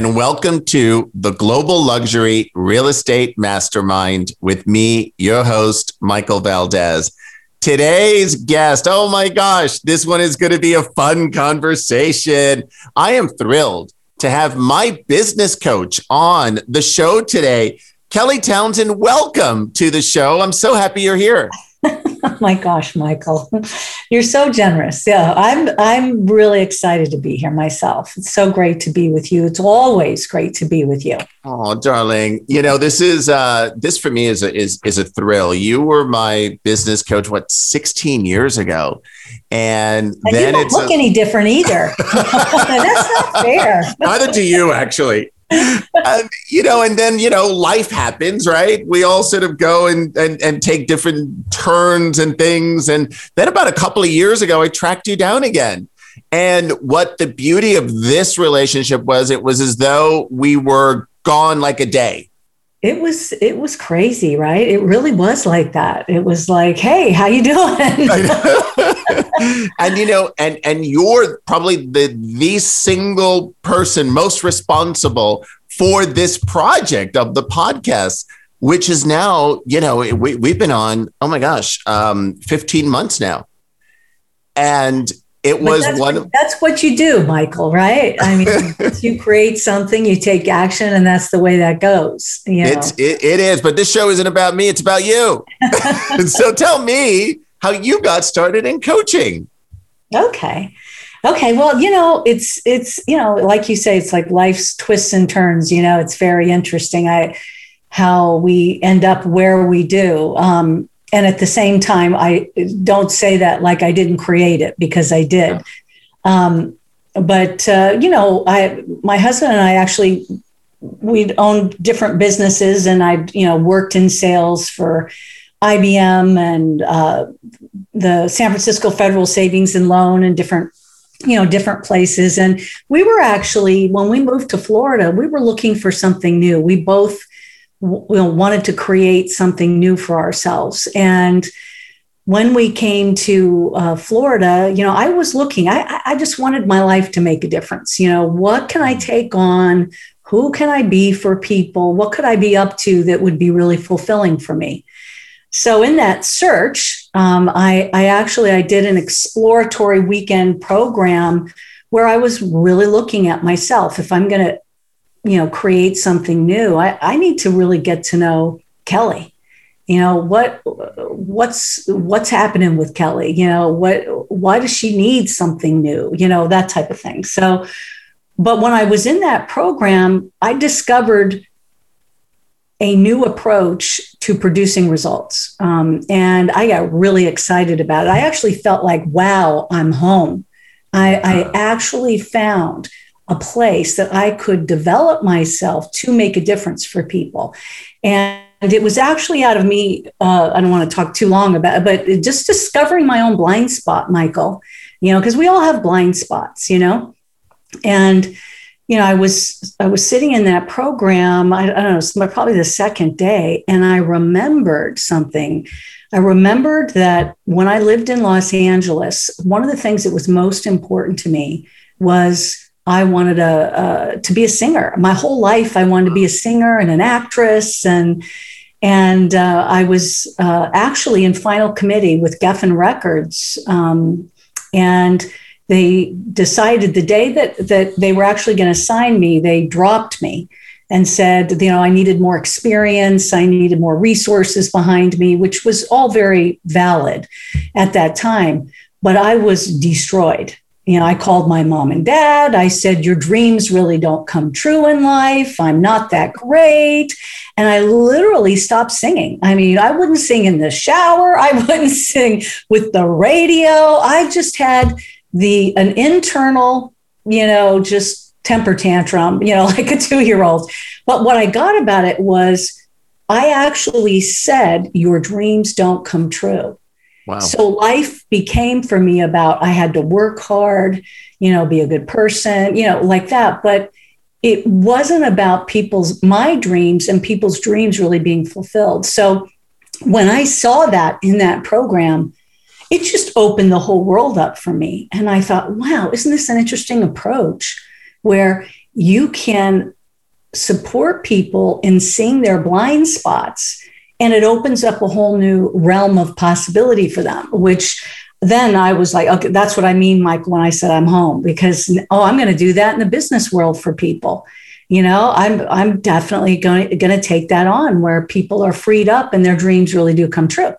and welcome to the Global Luxury Real Estate Mastermind with me, your host, Michael Valdez. Today's guest, oh my gosh, this one is going to be a fun conversation. I am thrilled to have my business coach on the show today. Kelly Townsend, welcome to the show. I'm so happy you're here. Oh my gosh, Michael, you're so generous. Yeah, I'm I'm really excited to be here myself. It's so great to be with you. It's always great to be with you. Oh, darling, you know this is uh, this for me is a is is a thrill. You were my business coach what 16 years ago, and, and then you don't look a- any different either. That's not fair. Neither do you, actually you know, and then, you know, life happens, right? We all sort of go and, and, and take different turns and things. And then about a couple of years ago, I tracked you down again. And what the beauty of this relationship was, it was as though we were gone like a day it was it was crazy right? It really was like that. It was like hey how you doing? And you know and and you're probably the the single person most responsible for this project of the podcast which is now you know we, we've been on oh my gosh um 15 months now. And it was that's one what, of that's what you do michael right? I mean you create something you take action and that's the way that goes you know? it's it, it is but this show isn't about me it's about you. So tell me how you got started in coaching. Okay. Okay well you know it's it's you know like you say it's like life's twists and turns you know it's very interesting i how we end up where we do. Um, and at the same time, I don't say that like I didn't create it because I did. Um, but uh, you know, I my husband and I actually we'd owned different businesses, and I'd you know worked in sales for IBM and uh, the San Francisco Federal Savings and Loan and different you know different places. And we were actually when we moved to florida we were looking for something new. We both you know, wanted to create something new for ourselves. And when we came to uh, Florida, you know, I was looking, I, I just wanted my life to make a difference. You know, what can I take on? Who can I be for people? What could I be up to that would be really fulfilling for me? So in that search, um, I, I actually I did an exploratory weekend program where I was really looking at myself. If I'm going to you know create something new i, I need to really get to know kelly. You know what what's what's happening with kelly? You know what why does she need something new? You know that type of thing. So but when i was in that program i discovered a new approach to producing results. Um, and i got really excited about it. I actually felt like wow i'm home. I, I actually found a place that I could develop myself to make a difference for people. And it was actually out of me, uh, I don't want to talk too long about it, but just discovering my own blind spot, Michael, you know, because we all have blind spots, you know? And, you know, I was I was sitting in that program. I, I don't know, probably the second day, and I remembered something. I remembered that when I lived in Los Angeles, one of the things that was most important to me was I wanted a, to be a singer. My whole life, I wanted to be a singer and an actress, and and uh, I was uh, actually in final committee with Geffen Records, um, and they decided the day that that they were actually going to sign me, they dropped me and said, you know, I needed more experience, I needed more resources behind me, which was all very valid at that time. But I was destroyed you know, I called my mom and dad. I said, Your dreams really don't come true in life. I'm not that great. And I literally stopped singing. I mean, I wouldn't sing in the shower, I wouldn't sing with the radio. I just had the an internal, you know, just temper tantrum, you know, like a two year old. But what I got about it was I actually said, Your dreams don't come true. Wow. So life became for me about I had to work hard, you know, be a good person, you know, like that. But it wasn't about people's my dreams and people's dreams really being fulfilled. So when I saw that in that program, it just opened the whole world up for me. And I thought, wow, isn't this an interesting approach where you can support people in seeing their blind spots and it opens up a whole new realm of possibility for them which then i was like okay that's what i mean mike when i said i'm home because oh i'm going to do that in the business world for people. You know i'm i'm definitely going going to take that on where people are freed up and their dreams really do come true.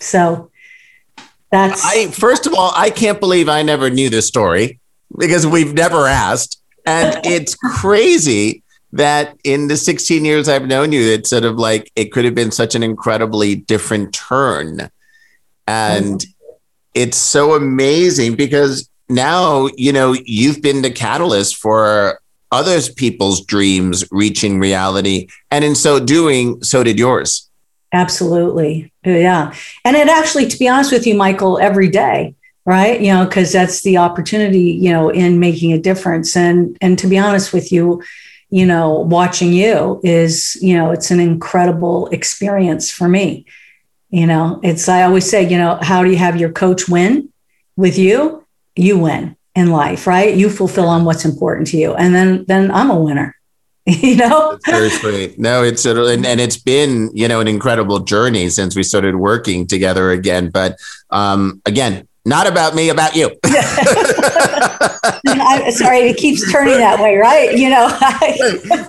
So that's i first of all i can't believe i never knew this story because we've never asked. And it's crazy that in the 16 years I've known you, it's sort of like it could have been such an incredibly different turn. And mm-hmm. it's so amazing because now, you know, you've been the catalyst for others people's dreams reaching reality. And in so doing, so did yours. Absolutely. Yeah. And it actually, to be honest with you, Michael, every day, right? You know, because that's the opportunity, you know, in making a difference. And and to be honest with you, you know, watching you is, you know, it's an incredible experience for me. You know, it's, I always say, you know, how do you have your coach win with you? You win in life, right? You fulfill on what's important to you. And then, then I'm a winner. you know That's very sweet no it's and, and it's been you know an incredible journey since we started working together again but um again not about me, about you. I'm sorry, it keeps turning that way, right? You know,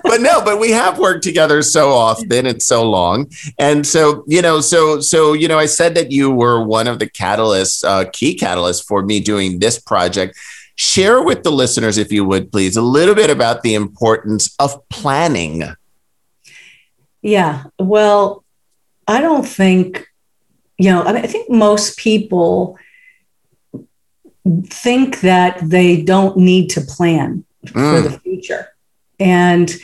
but no, but we have worked together so often and so long, and so you know, so so you know, I said that you were one of the catalysts, uh, key catalysts for me doing this project. Share with the listeners, if you would please, a little bit about the importance of planning. Yeah, well, I don't think, you know, I, mean, I think most people think that they don't need to plan mm. for the future. And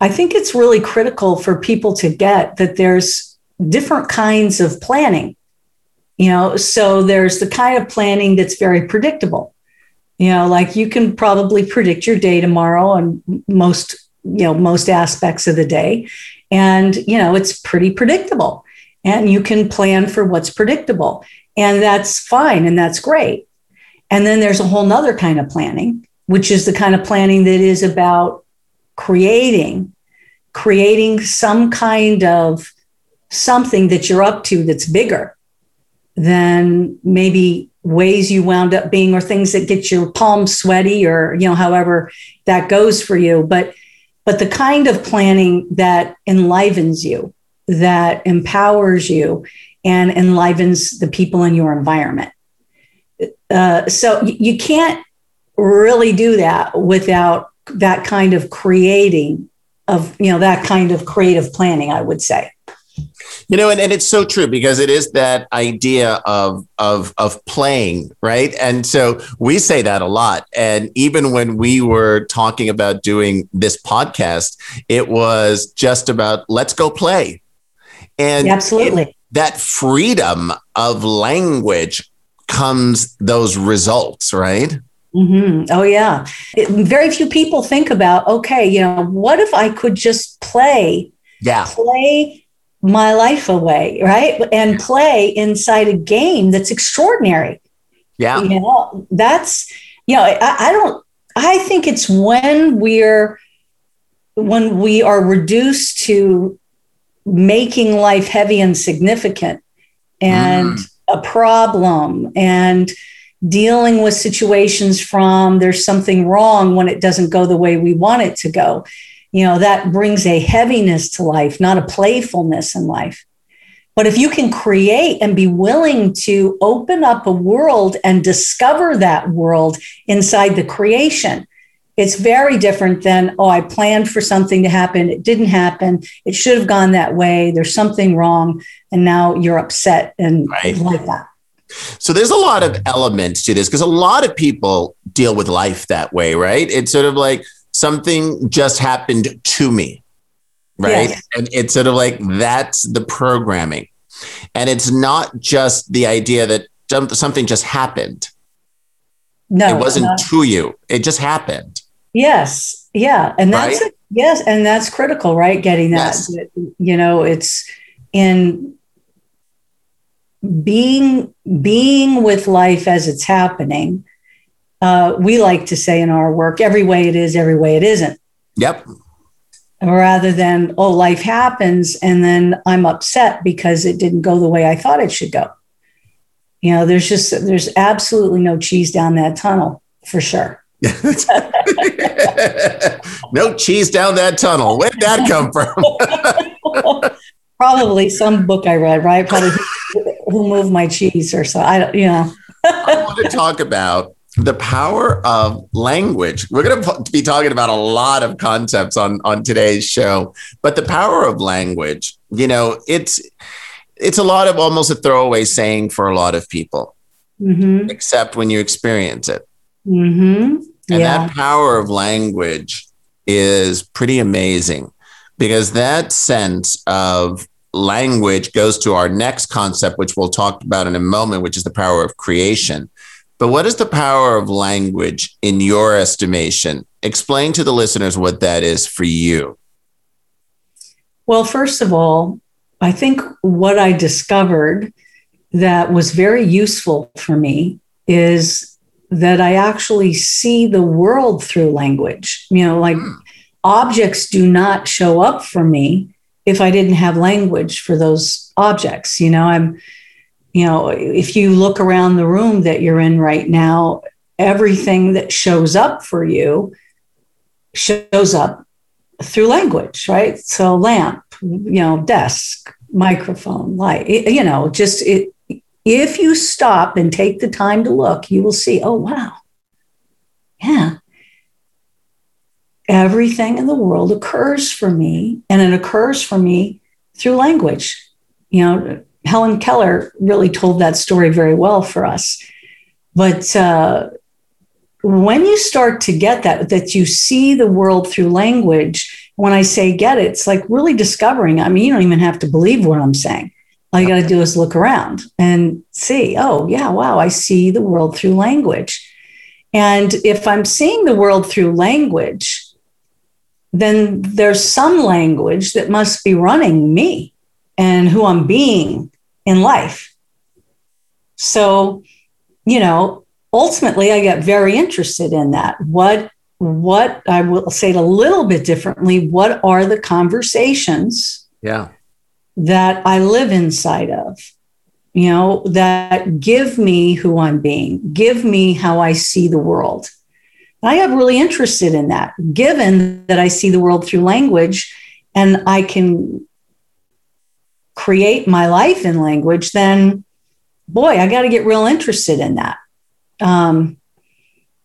I think it's really critical for people to get that there's different kinds of planning. You know, so there's the kind of planning that's very predictable. You know, like you can probably predict your day tomorrow and most, you know, most aspects of the day. And, you know, it's pretty predictable. And you can plan for what's predictable. And that's fine and that's great. And then there's a whole nother kind of planning, which is the kind of planning that is about creating, creating some kind of something that you're up to that's bigger than maybe ways you wound up being or things that get your palms sweaty or you know however that goes for you. But but the kind of planning that enlivens you that empowers you and enlivens the people in your environment uh, so you can't really do that without that kind of creating of you know that kind of creative planning i would say. You know and, and it's so true because it is that idea of of of playing right? And so we say that a lot. And even when we were talking about doing this podcast it was just about let's go play. And absolutely. it, that freedom of language comes those results, right? Mm-hmm. Oh, yeah. It, very few people think about, okay, you know, what if I could just play? Yeah. Play my life away, right? And play inside a game that's extraordinary. Yeah. You know, that's, you know, I, I don't, I think it's when we're, when we are reduced to making life heavy and significant and mm a problem and dealing with situations from there's something wrong when it doesn't go the way we want it to go. You know, that brings a heaviness to life, not a playfulness in life. But if you can create and be willing to open up a world and discover that world inside the creation, it's very different than, oh, I planned for something to happen. It didn't happen. It should have gone that way. There's something wrong. And now you're upset and right. like that. So there's a lot of elements to this because a lot of people deal with life that way, right? It's sort of like something just happened to me, right? Yes. And it's sort of like that's the programming. And it's not just the idea that something just happened. No, it wasn't not. to you. It just happened. Yes. Yeah. And that's, right? yes. And that's critical, right? Getting that, yes. you know, it's in being, being with life as it's happening uh, we like to say in our work, every way it is, every way it isn't. Yep. Rather than, oh, life happens and then I'm upset because it didn't go the way I thought it should go. You know, there's just, there's absolutely no cheese down that tunnel for sure. no cheese down that tunnel. Where'd that come from? Probably some book I read, right? Probably who moved my cheese or so. I don't, you know. I want to talk about the power of language. We're going to be talking about a lot of concepts on on today's show, but the power of language, you know, it's it's a lot of almost a throwaway saying for a lot of people, mm-hmm. except when you experience it. Mm-hmm. And yeah. that power of language is pretty amazing because that sense of language goes to our next concept, which we'll talk about in a moment, which is the power of creation. But what is the power of language in your estimation? Explain to the listeners what that is for you. Well, first of all, I think what I discovered that was very useful for me is that I actually see the world through language. You know, like hmm. objects do not show up for me if I didn't have language for those objects. You know, I'm you know, if you look around the room that you're in right now, everything that shows up for you shows up through language, right? So, lamp, you know, desk, microphone, light, you know, just it, if you stop and take the time to look, you will see, oh, wow. Yeah. Everything in the world occurs for me, and it occurs for me through language. You know, Helen Keller really told that story very well for us. But uh, when you start to get that, that you see the world through language, when I say get it, it's like really discovering. I mean, you don't even have to believe what I'm saying. All you got to do is look around and see, oh, yeah, wow, I see the world through language. And if I'm seeing the world through language, then there's some language that must be running me and who I'm being in life. So, you know, ultimately I get very interested in that. What what I will say it a little bit differently, what are the conversations yeah that I live inside of? You know, that give me who I'm being, give me how I see the world. I am really interested in that, given that I see the world through language and I can create my life in language, then boy, I got to get real interested in that. Um,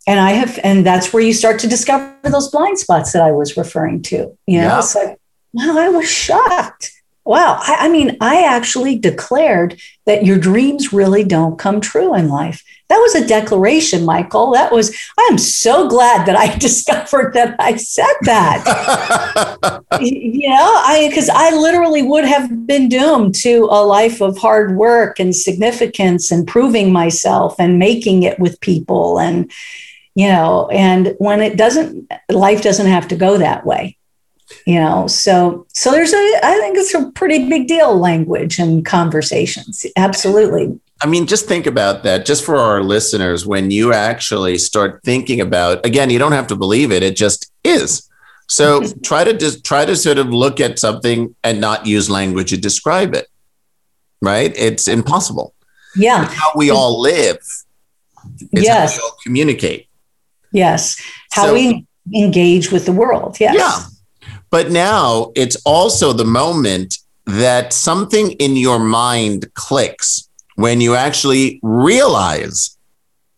and I have, and that's where you start to discover those blind spots that I was referring to. You know, yeah. it's like, wow, I was shocked. Wow. I, I mean, I actually declared that your dreams really don't come true in life. That was a declaration, Michael. That was, I am so glad that I discovered that I said that. you know, I, because I literally would have been doomed to a life of hard work and significance and proving myself and making it with people. And, you know, and when it doesn't, life doesn't have to go that way you know so so there's a i think it's a pretty big deal language and conversations absolutely I mean, just think about that, just for our listeners, when you actually start thinking about, again, you don't have to believe it, it just is. So try to just try to sort of look at something and not use language to describe it. Right? It's impossible. Yeah. It's how we all live. It's yes. How we all communicate. Yes. How so, we engage with the world. Yes. Yeah. But now it's also the moment that something in your mind clicks when you actually realize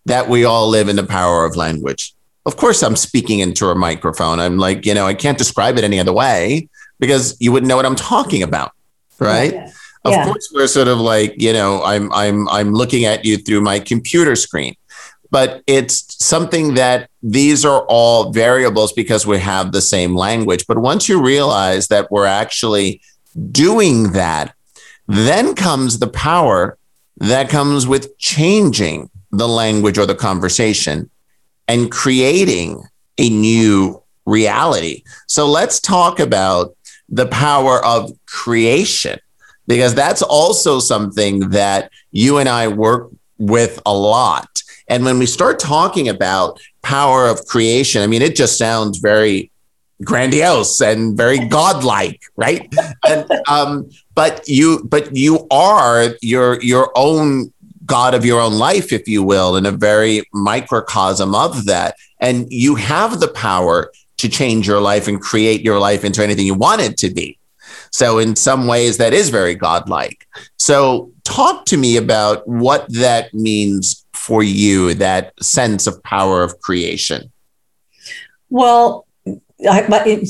that we all live in the power of language. Of course, I'm speaking into a microphone. I'm like, you know, I can't describe it any other way because you wouldn't know what I'm talking about, right? Yeah. Of yeah. course, we're sort of like, you know, I'm I'm I'm looking at you through my computer screen, but it's something that these are all variables because we have the same language. But once you realize that we're actually doing that, then comes the power that comes with changing the language or the conversation and creating a new reality. So let's talk about the power of creation, because that's also something that you and I work with a lot. And when we start talking about power of creation, I mean, it just sounds very grandiose and very godlike, right? and, um, but you, but you are your your own god of your own life, if you will, in a very microcosm of that, and you have the power to change your life and create your life into anything you want it to be. So, in some ways, that is very godlike. So, talk to me about what that means for you, that sense of power of creation. Well, I,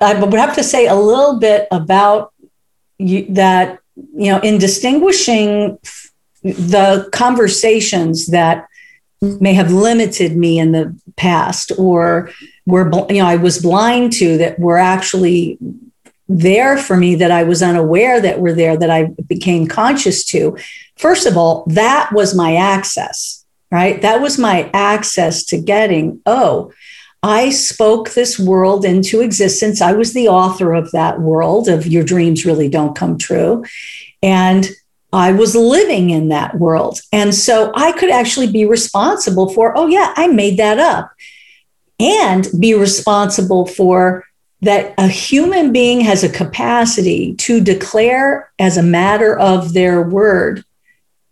I would have to say a little bit about you, that, you know, in distinguishing the conversations that may have limited me in the past or were, you know, I was blind to that were actually there for me that I was unaware that were there that I became conscious to. First of all, that was my access, right? That was my access to getting, oh, I spoke this world into existence. I was the author of that world of your dreams really don't come true. And I was living in that world. And so I could actually be responsible for, oh, yeah, I made that up, and be responsible for that a human being has a capacity to declare as a matter of their word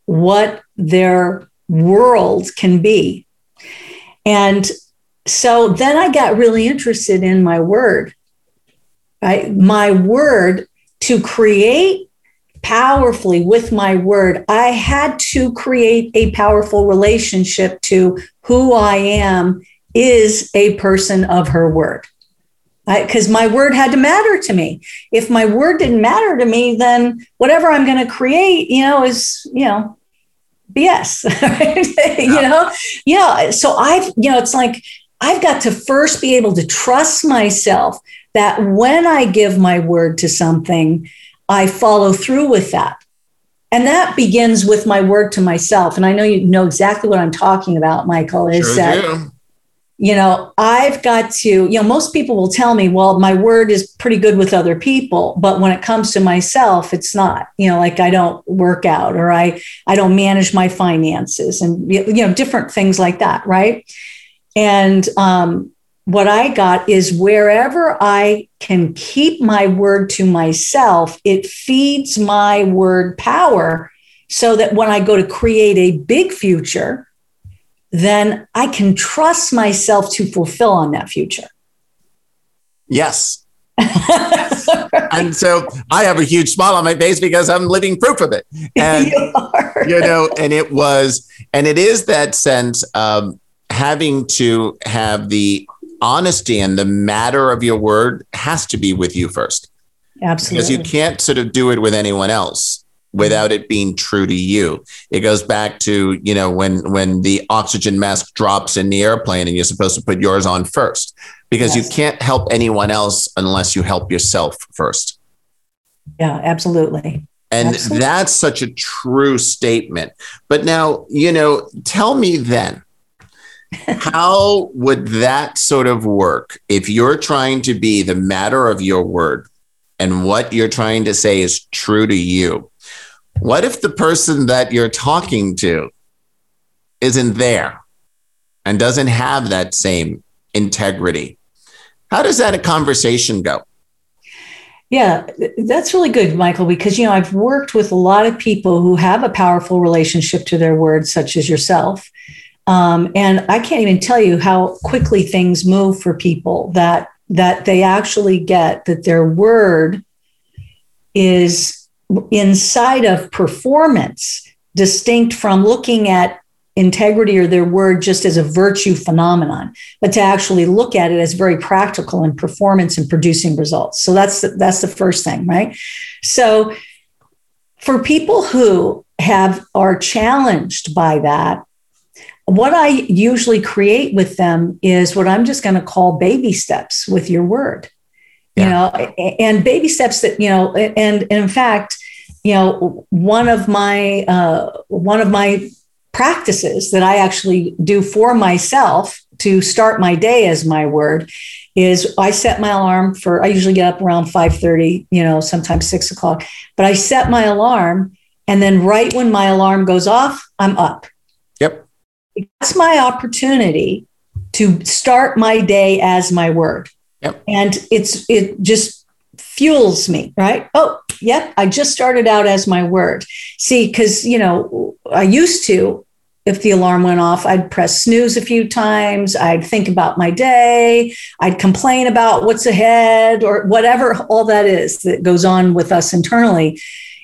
what their world can be. And so then I got really interested in my word. Right? My word to create powerfully with my word, I had to create a powerful relationship to who I am is a person of her word because my word had to matter to me. If my word didn't matter to me, then whatever I'm going to create, you know, is, you know, BS. Right? you know, yeah. So I've, you know, it's like I've got to first be able to trust myself that when I give my word to something, I follow through with that. And that begins with my word to myself. And I know you know exactly what I'm talking about, Michael, is sure that you know, I've got to, you know, most people will tell me, well, my word is pretty good with other people, but when it comes to myself, it's not, you know, like I don't work out or I, I don't manage my finances and, you know, different things like that. Right. And, um, what I got is wherever I can keep my word to myself, it feeds my word power so that when I go to create a big future, then I can trust myself to fulfill on that future. Yes. and so I have a huge smile on my face because I'm living proof of it. And you, you know, and it was, and it is that sense of having to have the honesty and the matter of your word has to be with you first. Absolutely. Because you can't sort of do it with anyone else without it being true to you. It goes back to, you know, when when the oxygen mask drops in the airplane and you're supposed to put yours on first because yes. you can't help anyone else unless you help yourself first. Yeah, absolutely. And absolutely. that's such a true statement. But now, you know, tell me then, how would that sort of work if you're trying to be the matter of your word and what you're trying to say is true to you? What if the person that you're talking to isn't there and doesn't have that same integrity? How does that conversation go? Yeah, that's really good, Michael, because you know, I've worked with a lot of people who have a powerful relationship to their words, such as yourself. Um, and I can't even tell you how quickly things move for people that that they actually get that their word is inside of performance, distinct from looking at integrity or their word just as a virtue phenomenon, but to actually look at it as very practical in performance and producing results. So that's the, that's the first thing, right? So for people who have are challenged by that, what I usually create with them is what I'm just going to call baby steps with your word you know and baby steps that you know and, and in fact you know one of my uh, one of my practices that i actually do for myself to start my day as my word is i set my alarm for i usually get up around 5.30 you know sometimes 6 o'clock but i set my alarm and then right when my alarm goes off i'm up yep That's my opportunity to start my day as my word. Yep. And it's it just fuels me, right? Oh, yep, I just started out as my word. See, because you know, I used to, if the alarm went off, I'd press snooze a few times. I'd think about my day. I'd complain about what's ahead or whatever all that is that goes on with us internally.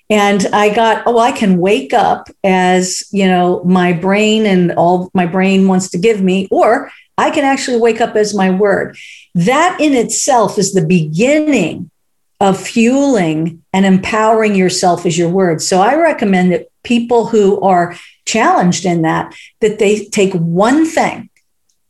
And I got, oh, I can wake up as, you know, my brain and all my brain wants to give me, or I can actually wake up as my word. That in itself is the beginning of fueling and empowering yourself is your word. So I recommend that people who are challenged in that, that they take one thing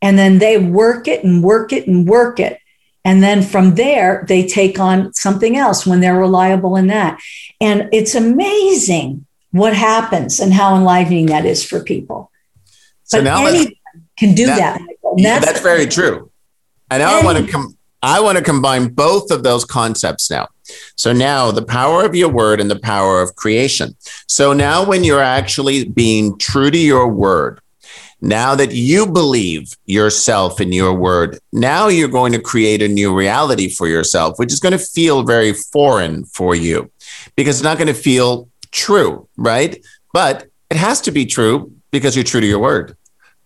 and then they work it and work it and work it and then from there, they take on something else when they're reliable in that. And it's amazing what happens and how enlivening that is for people. So but now anyone can do that. Yeah, that's, that's very true. And now I want to come. I want to combine both of those concepts now. So now the power of your word and the power of creation. So now when you're actually being true to your word, now that you believe yourself in your word, now you're going to create a new reality for yourself, which is going to feel very foreign for you because it's not going to feel true, right? But it has to be true because you're true to your word.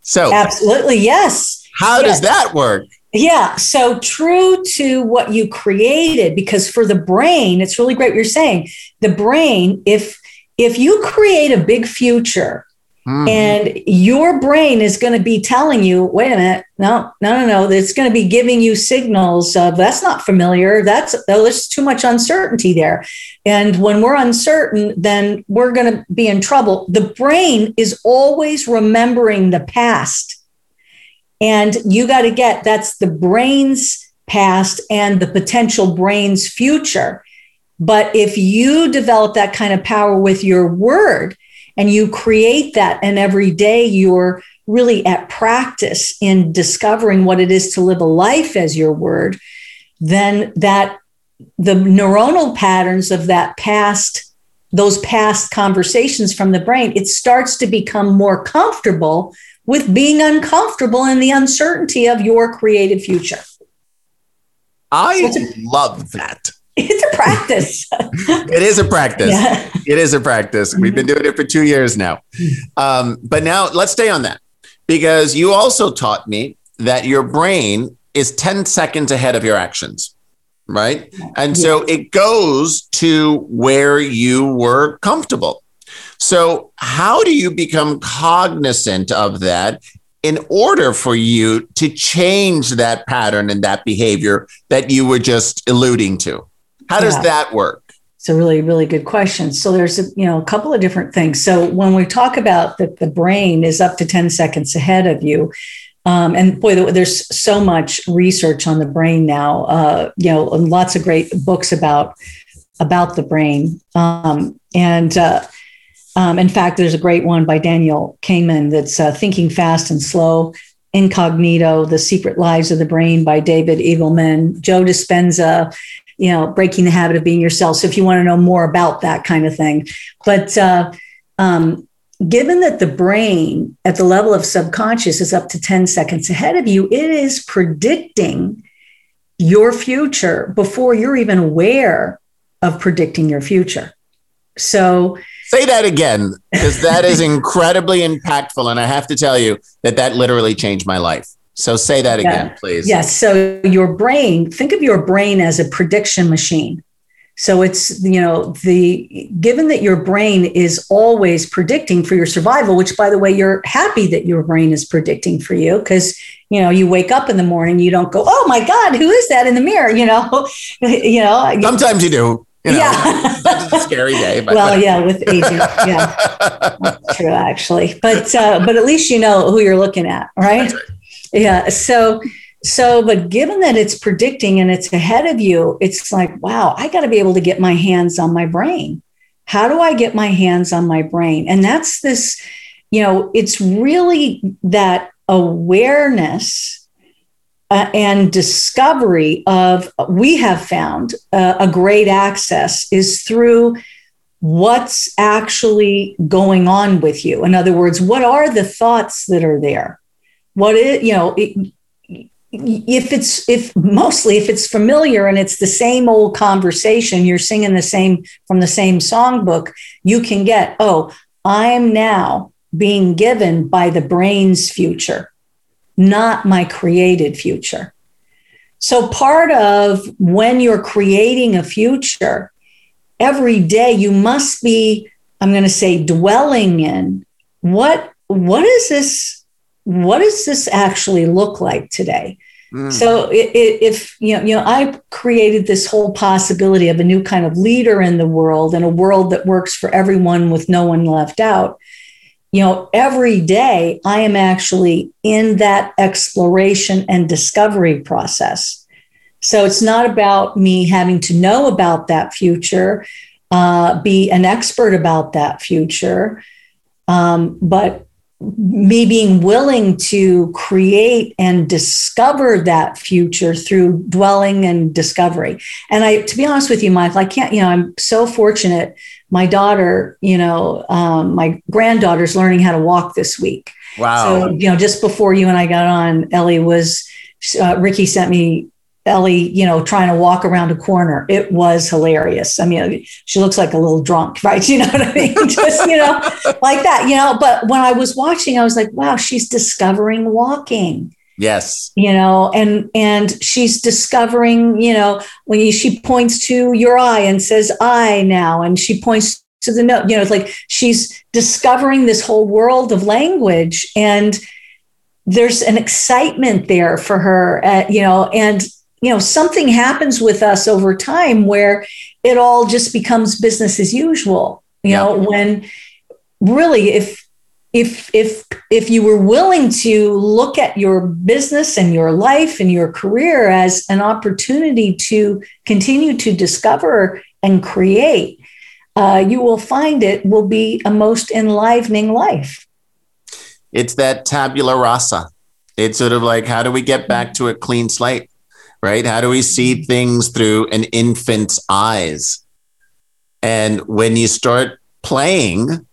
So, absolutely, yes. How yes. does that work? Yeah. So true to what you created, because for the brain, it's really great what you're saying. The brain, if if you create a big future Mm-hmm. And your brain is going to be telling you, wait a minute, no, no, no, no. It's going to be giving you signals of that's not familiar. That's oh, there's too much uncertainty there. And when we're uncertain, then we're going to be in trouble. The brain is always remembering the past. And you got to get that's the brain's past and the potential brain's future. But if you develop that kind of power with your word, and you create that and every day you're really at practice in discovering what it is to live a life as your word then that the neuronal patterns of that past those past conversations from the brain it starts to become more comfortable with being uncomfortable in the uncertainty of your creative future i so love that it's a practice. it is a practice. Yeah. It is a practice. We've been doing it for two years now. Um, but now let's stay on that because you also taught me that your brain is 10 seconds ahead of your actions, right? And so it goes to where you were comfortable. So, how do you become cognizant of that in order for you to change that pattern and that behavior that you were just alluding to? How does yeah. that work? It's a really, really good question. So there's a, you know a couple of different things. So when we talk about that the brain is up to 10 seconds ahead of you, um, and boy, there's so much research on the brain now. Uh, you know, lots of great books about about the brain. Um, and uh, um, in fact, there's a great one by Daniel Kahneman that's uh, Thinking Fast and Slow, Incognito, The Secret Lives of the Brain by David Eagleman, Joe Dispenza, you know, breaking the habit of being yourself. So if you want to know more about that kind of thing, but uh, um, given that the brain at the level of subconscious is up to 10 seconds ahead of you, it is predicting your future before you're even aware of predicting your future. So say that again, because that is incredibly impactful. And I have to tell you that that literally changed my life. So say that again, yeah. please. Yes. So your brain, think of your brain as a prediction machine. So it's, you know, the given that your brain is always predicting for your survival, which by the way, you're happy that your brain is predicting for you because, you know, you wake up in the morning, you don't go, oh my God, who is that in the mirror? You know, you know. Sometimes you do. You know, yeah. A scary day. But well, yeah, with aging. Yeah. That's true, actually. But uh, but at least you know who you're looking at, right? right. Yeah. So, so, but given that it's predicting and it's ahead of you, it's like, wow, I got to be able to get my hands on my brain. How do I get my hands on my brain? And that's this, you know, it's really that awareness uh, and discovery of we have found uh, a great access is through what's actually going on with you. In other words, what are the thoughts that are there? What is, you know, it, if it's if mostly if it's familiar and it's the same old conversation you're singing the same from the same songbook you can get oh i'm now being given by the brain's future not my created future so part of when you're creating a future every day you must be i'm going to say dwelling in what what is this what does this actually look like today mm. so it, it, if you know you know i created this whole possibility of a new kind of leader in the world and a world that works for everyone with no one left out you know every day i am actually in that exploration and discovery process. So it's not about me having to know about that future, uh, be an expert about that future, um, but me being willing to create and discover that future through dwelling and discovery. And I, to be honest with you, Michael, I can't, you know, I'm so fortunate. My daughter, you know, um, my granddaughter's learning how to walk this week. Wow. So, you know, just before you and I got on, Ellie was, uh, Ricky sent me Ellie, you know, trying to walk around a corner. It was hilarious. I mean, she looks like a little drunk, right? You know what I mean? Just, you know, like that, you know. But when I was watching, I was like, wow, she's discovering walking. Yes. You know, and and she's discovering, you know, when she points to your eye and says I now, and she points to the note, you know, it's like she's discovering this whole world of language and there's an excitement there for her, uh, you know, and you know something happens with us over time where it all just becomes business as usual. You yeah. know when really if if if if you were willing to look at your business and your life and your career as an opportunity to continue to discover and create uh, you will find it will be a most enlivening life. It's that tabula rasa. It's sort of like how do we get back to a clean slate right? How do we see things through an infant's eyes? And when you start playing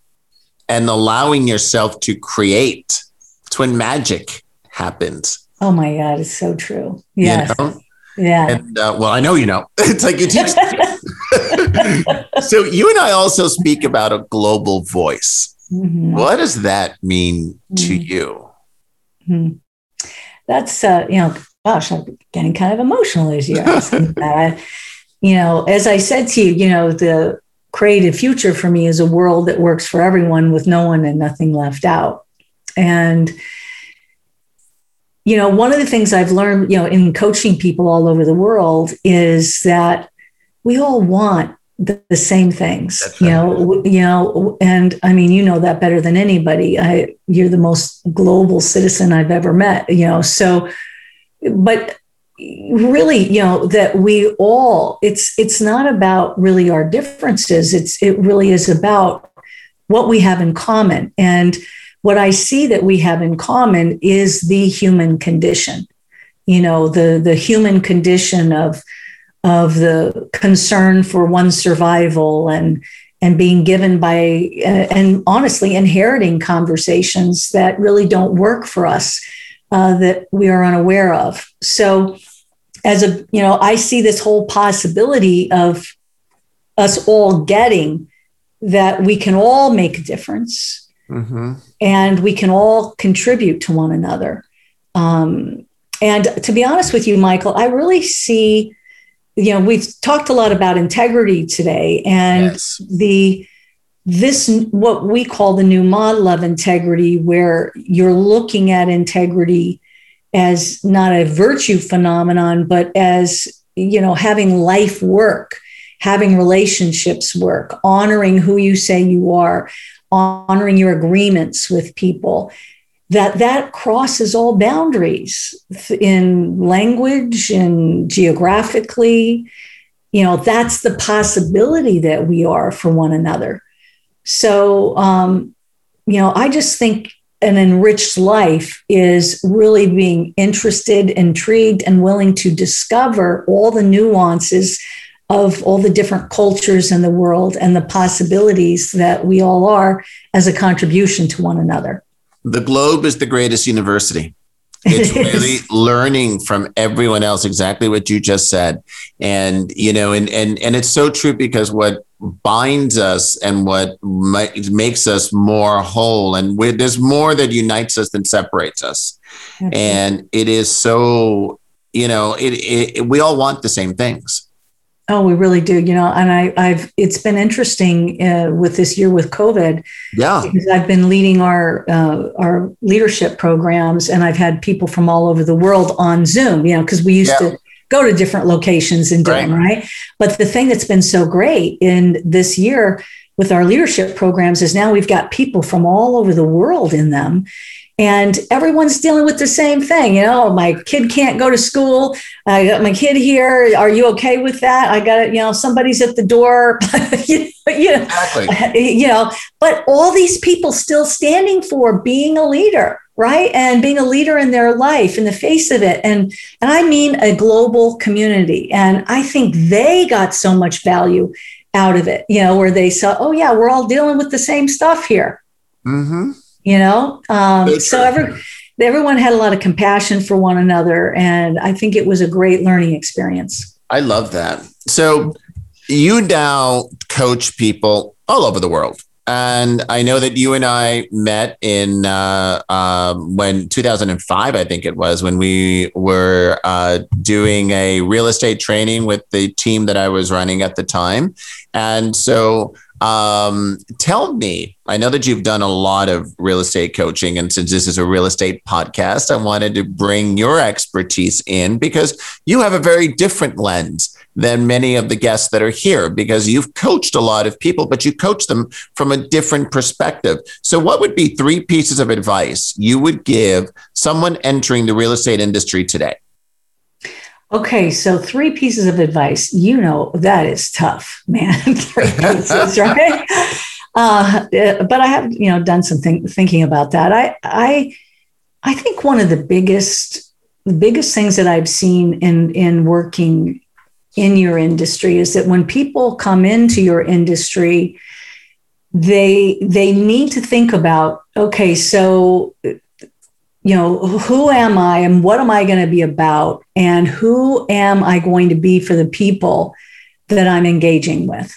and allowing yourself to create, it's when magic happens. Oh my God, it's so true. Yes. You know? Yeah. And, uh, well, I know you know. it's like you teach. so you and I also speak about a global voice. Mm-hmm. What does that mean to mm-hmm. you? Mm-hmm. That's uh, you know gosh, I'm getting kind of emotional as you're asking that. You know, as I said to you, you know, the creative future for me is a world that works for everyone with no one and nothing left out. And, you know, one of the things I've learned, you know, in coaching people all over the world is that we all want the, the same things, you know, you know, and I mean, you know that better than anybody. I, you're the most global citizen I've ever met, you know, so but really you know that we all it's it's not about really our differences. It's it really is about what we have in common. And what i see that we have in common is the human condition. You know the the human condition of of the concern for one's survival and and being given by uh, and honestly inheriting conversations that really don't work for us uh, that we are unaware of. So, as a, you know, I see this whole possibility of us all getting that we can all make a difference mm-hmm. and we can all contribute to one another. Um, and to be honest with you, Michael, I really see, you know, we've talked a lot about integrity today and yes. the, this what we call the new model of integrity where you're looking at integrity as not a virtue phenomenon but as you know having life work having relationships work honoring who you say you are honoring your agreements with people. That that crosses all boundaries in language and geographically. You know that's the possibility that we are for one another so, um, you know, I just think an enriched life is really being interested, intrigued, and willing to discover all the nuances of all the different cultures in the world and the possibilities that we all are as a contribution to one another. The globe is the greatest university. It's really learning from everyone else exactly what you just said. And you know, and and and it's so true because what binds us and what makes us more whole and there's more that unites us than separates us. And it is so, you know, it, it we all want the same things Oh, we really do. You know, and I, I've it's been interesting uh, with this year with COVID. Yeah, because I've been leading our uh, our leadership programs, and I've had people from all over the world on Zoom. You know, because we used yeah. to go to different locations and do right. them right. But the thing that's been so great in this year with our leadership programs is now we've got people from all over the world in them and everyone's dealing with the same thing. You know, my kid can't go to school. I got my kid here. Are you okay with that? I got it. You know, somebody's at the door. you, know, exactly. you know, but all these people still standing for being a leader, right? And being a leader in their life in the face of it. And and I mean a global community. And I think they got so much value out of it. You know, where they saw, oh yeah, we're all dealing with the same stuff here. Mm-hmm you know? Um, so every, everyone had a lot of compassion for one another and i think it was a great learning experience. I love that. So you now coach people all over the world. And I know that you and I met in uh, uh, when 2005, I think it was, when we were uh, doing a real estate training with the team that I was running at the time. And so um, tell me, I know that you've done a lot of real estate coaching, and since this is a real estate podcast, I wanted to bring your expertise in because you have a very different lens than many of the guests that are here because you've coached a lot of people, but you coach them from a different perspective. So, what would be three pieces of advice you would give someone entering the real estate industry today? Okay, so three pieces of advice. You know that is tough, man. three pieces, right? Uh, but I have, you know, done some think, thinking about that. I, I, I think one of the biggest, the biggest things that I've seen in in working in your industry is that when people come into your industry, they they need to think about, okay, so you know, who am I and what am I going to be about? And who am I going to be for the people that I'm engaging with?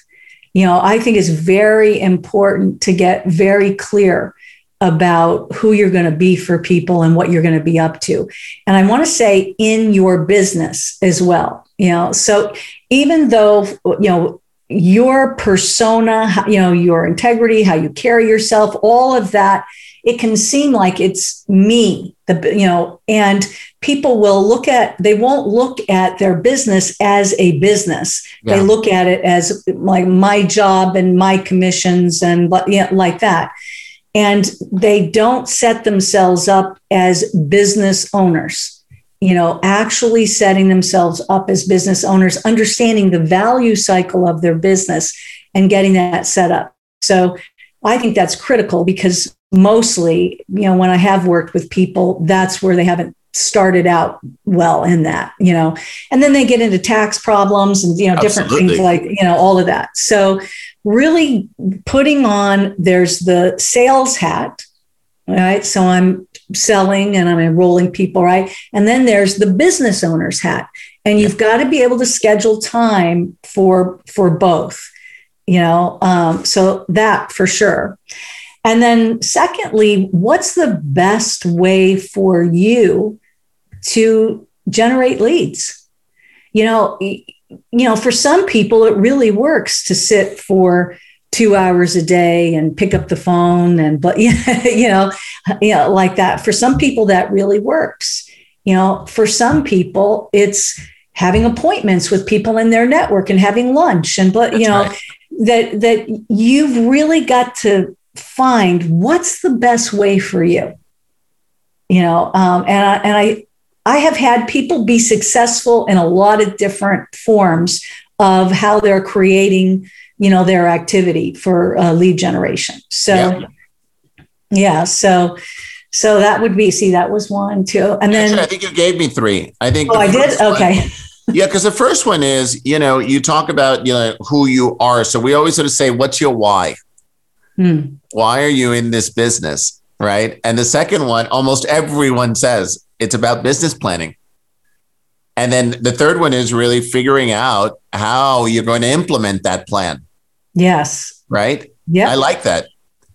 You know, I think it's very important to get very clear about who you're going to be for people and what you're going to be up to. And I want to say in your business as well. You know, so even though, you know, your persona, you know, your integrity, how you carry yourself, all of that it can seem like it's me the you know and people will look at they won't look at their business as a business. Yeah. they look at it as like my job and my commissions and you know, like that. And they don't set themselves up as business owners. You know actually setting themselves up as business owners understanding the value cycle of their business and getting that set up. So I think that's critical because mostly, you know, when I have worked with people, that's where they haven't started out well in that, you know, and then they get into tax problems and, you know, different things like, you know, all of that. So, really putting on, there's the sales hat, right? So, I'm selling and I'm enrolling people, right? And then there's the business owner's hat. And you've got to be able to schedule time for for both you know um, so that for sure and then, secondly, what's the best way for you to generate leads? You know, you know, for some people, it really works to sit for two hours a day and pick up the phone and but yeah, you know, you know, like that. For some people, that really works. You know, for some people, it's having appointments with people in their network and having lunch and but you know right. That that you've really got to find what's the best way for you. You know um, and I, and I I have had people be successful in a lot of different forms of how they're creating you know their activity for uh, lead generation. So yeah. yeah so so that would be see that was one too and then Actually, i think you gave me three. I think oh i did? okay yeah, because the first one is, you know, you talk about, you know, who you are. So we always sort of say, what's your why? Hmm. Why are you in this business? Right. And the second one, almost everyone says it's about business planning. And then the third one is really figuring out how you're going to implement that plan. Yes. Right. Yeah. I like that.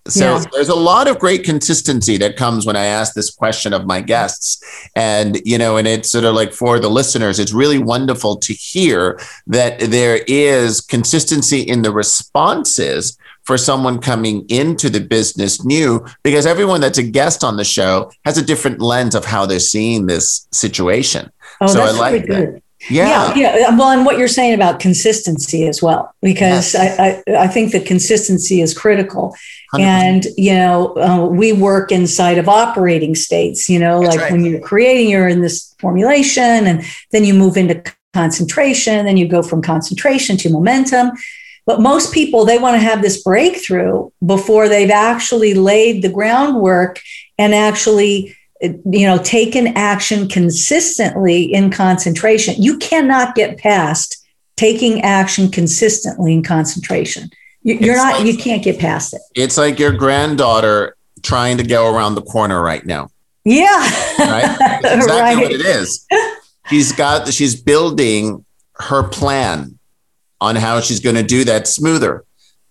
So yeah. there's a lot of great consistency that comes when I ask this question of my guests. And, you know, and it's sort of like for the listeners, it's really wonderful to hear that there is consistency in the responses for someone coming into the business new, because everyone that's a guest on the show has a different lens of how they're seeing this situation. Oh, so I like that. Yeah. yeah. yeah. Well, and what you're saying about consistency as well, because yes. I, I, I, think that consistency is critical. 100%. And, you know, uh, we work inside of operating states, you know, That's like right. when you're creating, you're in this formulation and then you move into concentration, then you go from concentration to momentum. But most people, they want to have this breakthrough before they've actually laid the groundwork and actually you know taken action consistently in concentration. You cannot get past taking action consistently in concentration. You're it's not like, you can't get past it. It's like your granddaughter trying to go around the corner right now. Yeah. Right? That's exactly right. what it is. She's got she's building her plan on how she's going to do that smoother. Oh,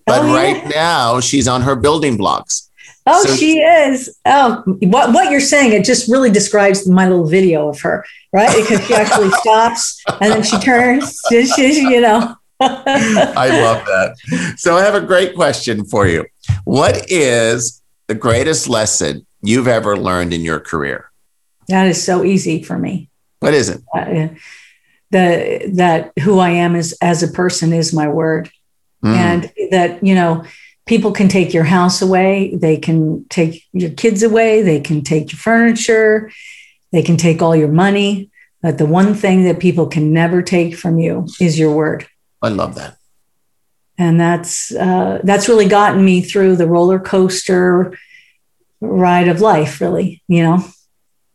but oh, yeah. right now she's on her building blocks Oh, so, she is. Oh, what what you're saying? It just really describes my little video of her, right? Because she actually stops and then she turns. She, she, you know. I love that. So I have a great question for you. What is the greatest lesson you've ever learned in your career? That is so easy for me. What is it? Uh, the that who I am as as a person is my word, mm. and that you know people can take your house away, they can take your kids away, they can take your furniture, they can take all your money. But the one thing that people can never take from you is your word. I love that. And that's uh, that's really gotten me through the roller coaster ride of life. Really, you know.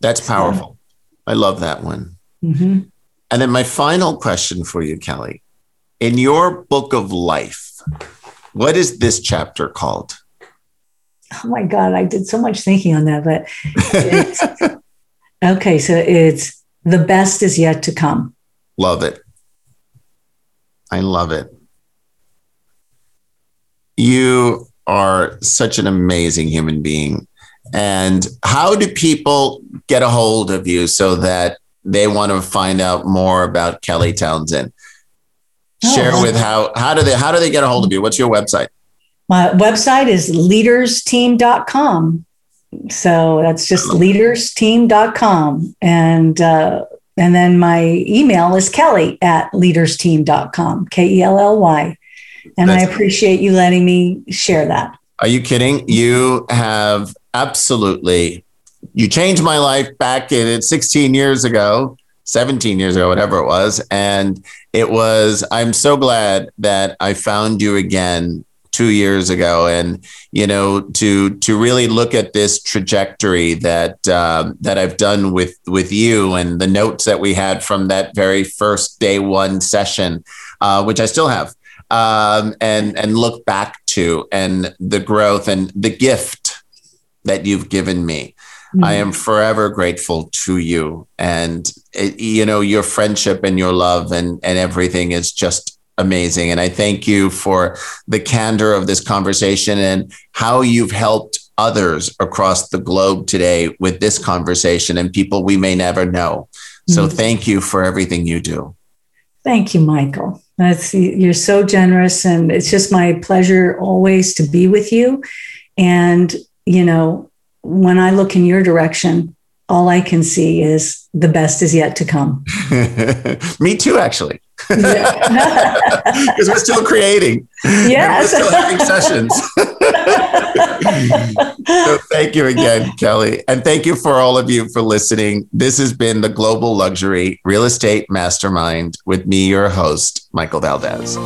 That's powerful. So, I love that one. Mm-hmm. And then my final question for you, Kelly, in your book of life, what is this chapter called? Oh my God, I did so much thinking on that. But okay, so it's the best is yet to come. Love it. I love it. You are such an amazing human being. And how do people get a hold of you so that they want to find out more about Kelly Townsend? Oh, share with how how do they how do they get a hold of you? What's your website? My website is leadersteam.com. So that's just leadersteam.com. And uh, and then my email is kelly at leadersteam.com, K E L L Y. And that's I appreciate you letting me share that. Are you kidding? You have absolutely you changed my life back in 16 years ago 17 years ago, whatever it was. And it was, I'm so glad that I found you again two years ago and you know to to really look at this trajectory that uh, that I've done with with you and the notes that we had from that very first day one session uh, which I still have um, and and look back to and the growth and the gift that you've given me Mm-hmm. I am forever grateful to you. And, it, you know, your friendship and your love and, and everything is just amazing. And I thank you for the candor of this conversation and how you've helped others across the globe today with this conversation and people we may never know. So mm-hmm. thank you for everything you do. Thank you, Michael. That's you're so generous and it's just my pleasure always to be with you. And you know, when I look in your direction, all I can see is the best is yet to come. Me too, actually. Because we're still creating. Yes. We're still having sessions. so thank you again, Kelly. And thank you for all of you for listening. This has been the Global Luxury Real Estate Mastermind with me, your host, Michael Valdez.